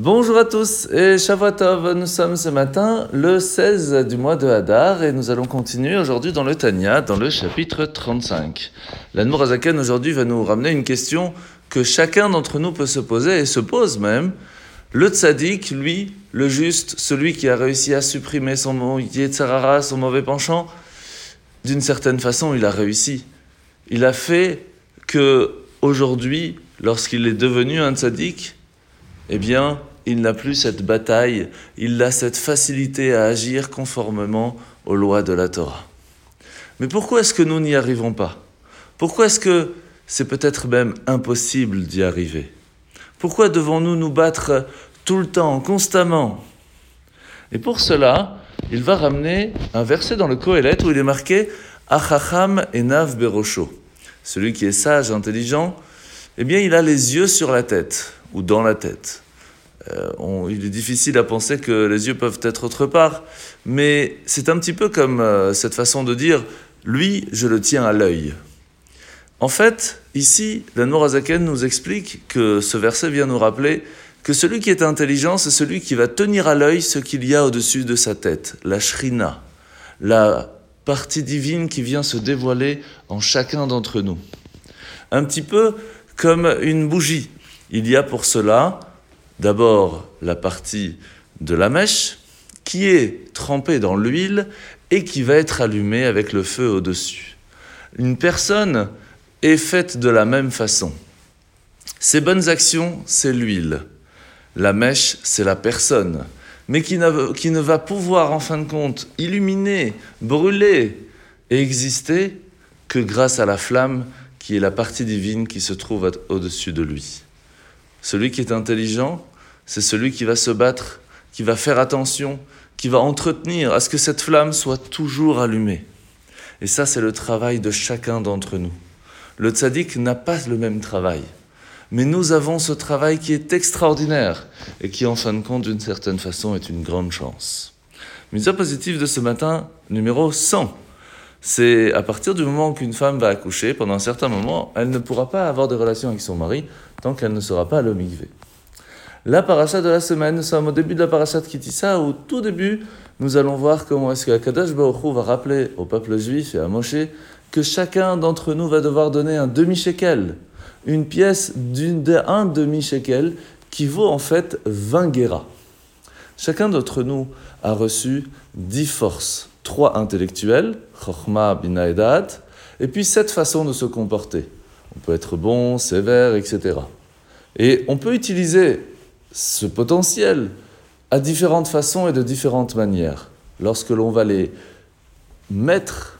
Bonjour à tous et Shavuot nous sommes ce matin le 16 du mois de Hadar et nous allons continuer aujourd'hui dans le Tanya, dans le chapitre 35. L'Anmour Azaken aujourd'hui va nous ramener une question que chacun d'entre nous peut se poser et se pose même. Le tzaddik, lui, le juste, celui qui a réussi à supprimer son Yetzarara, son mauvais penchant, d'une certaine façon, il a réussi. Il a fait que aujourd'hui, lorsqu'il est devenu un tzaddik, eh bien, il n'a plus cette bataille, il a cette facilité à agir conformément aux lois de la Torah. Mais pourquoi est-ce que nous n'y arrivons pas? Pourquoi est-ce que c'est peut-être même impossible d'y arriver? Pourquoi devons-nous nous battre tout le temps, constamment? Et pour cela, il va ramener un verset dans le Kohelet où il est marqué Achacham enav berosho. Celui qui est sage, intelligent, eh bien, il a les yeux sur la tête ou dans la tête. Euh, il est difficile à penser que les yeux peuvent être autre part, mais c'est un petit peu comme euh, cette façon de dire lui, je le tiens à l'œil. En fait, ici, l'Anmorazaken nous explique que ce verset vient nous rappeler que celui qui est intelligent, c'est celui qui va tenir à l'œil ce qu'il y a au-dessus de sa tête, la shrina, la partie divine qui vient se dévoiler en chacun d'entre nous. Un petit peu comme une bougie. Il y a pour cela d'abord la partie de la mèche qui est trempée dans l'huile et qui va être allumée avec le feu au-dessus. Une personne est faite de la même façon. Ses bonnes actions, c'est l'huile. La mèche, c'est la personne. Mais qui, qui ne va pouvoir, en fin de compte, illuminer, brûler et exister que grâce à la flamme qui est la partie divine qui se trouve au-dessus de lui. Celui qui est intelligent, c'est celui qui va se battre, qui va faire attention, qui va entretenir à ce que cette flamme soit toujours allumée. Et ça, c'est le travail de chacun d'entre nous. Le tzaddik n'a pas le même travail. Mais nous avons ce travail qui est extraordinaire et qui, en fin de compte, d'une certaine façon, est une grande chance. Mise positive de ce matin, numéro 100. C'est à partir du moment qu'une femme va accoucher, pendant un certain moment, elle ne pourra pas avoir de relation avec son mari tant qu'elle ne sera pas à l'omigvé. La paracha de la semaine, nous sommes au début de la paracha de Kitissa, où tout début, nous allons voir comment est-ce que Akadosh va rappeler au peuple juif et à Moshe que chacun d'entre nous va devoir donner un demi-shekel, une pièce d'un demi-shekel qui vaut en fait 20 guéras. Chacun d'entre nous a reçu 10 forces, 3 intellectuelles, Chochma, Bina et puis 7 façons de se comporter. On peut être bon, sévère, etc. Et on peut utiliser ce potentiel à différentes façons et de différentes manières. Lorsque l'on va les mettre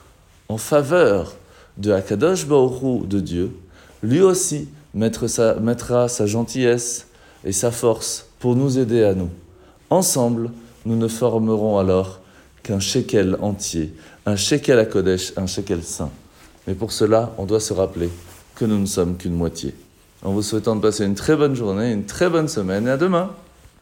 en faveur de Akadosh Baoru de Dieu, lui aussi mettra sa gentillesse et sa force pour nous aider à nous. Ensemble, nous ne formerons alors qu'un shekel entier, un shekel à Kodesh, un shekel saint. Mais pour cela, on doit se rappeler que nous ne sommes qu'une moitié. En vous souhaitant de passer une très bonne journée, une très bonne semaine et à demain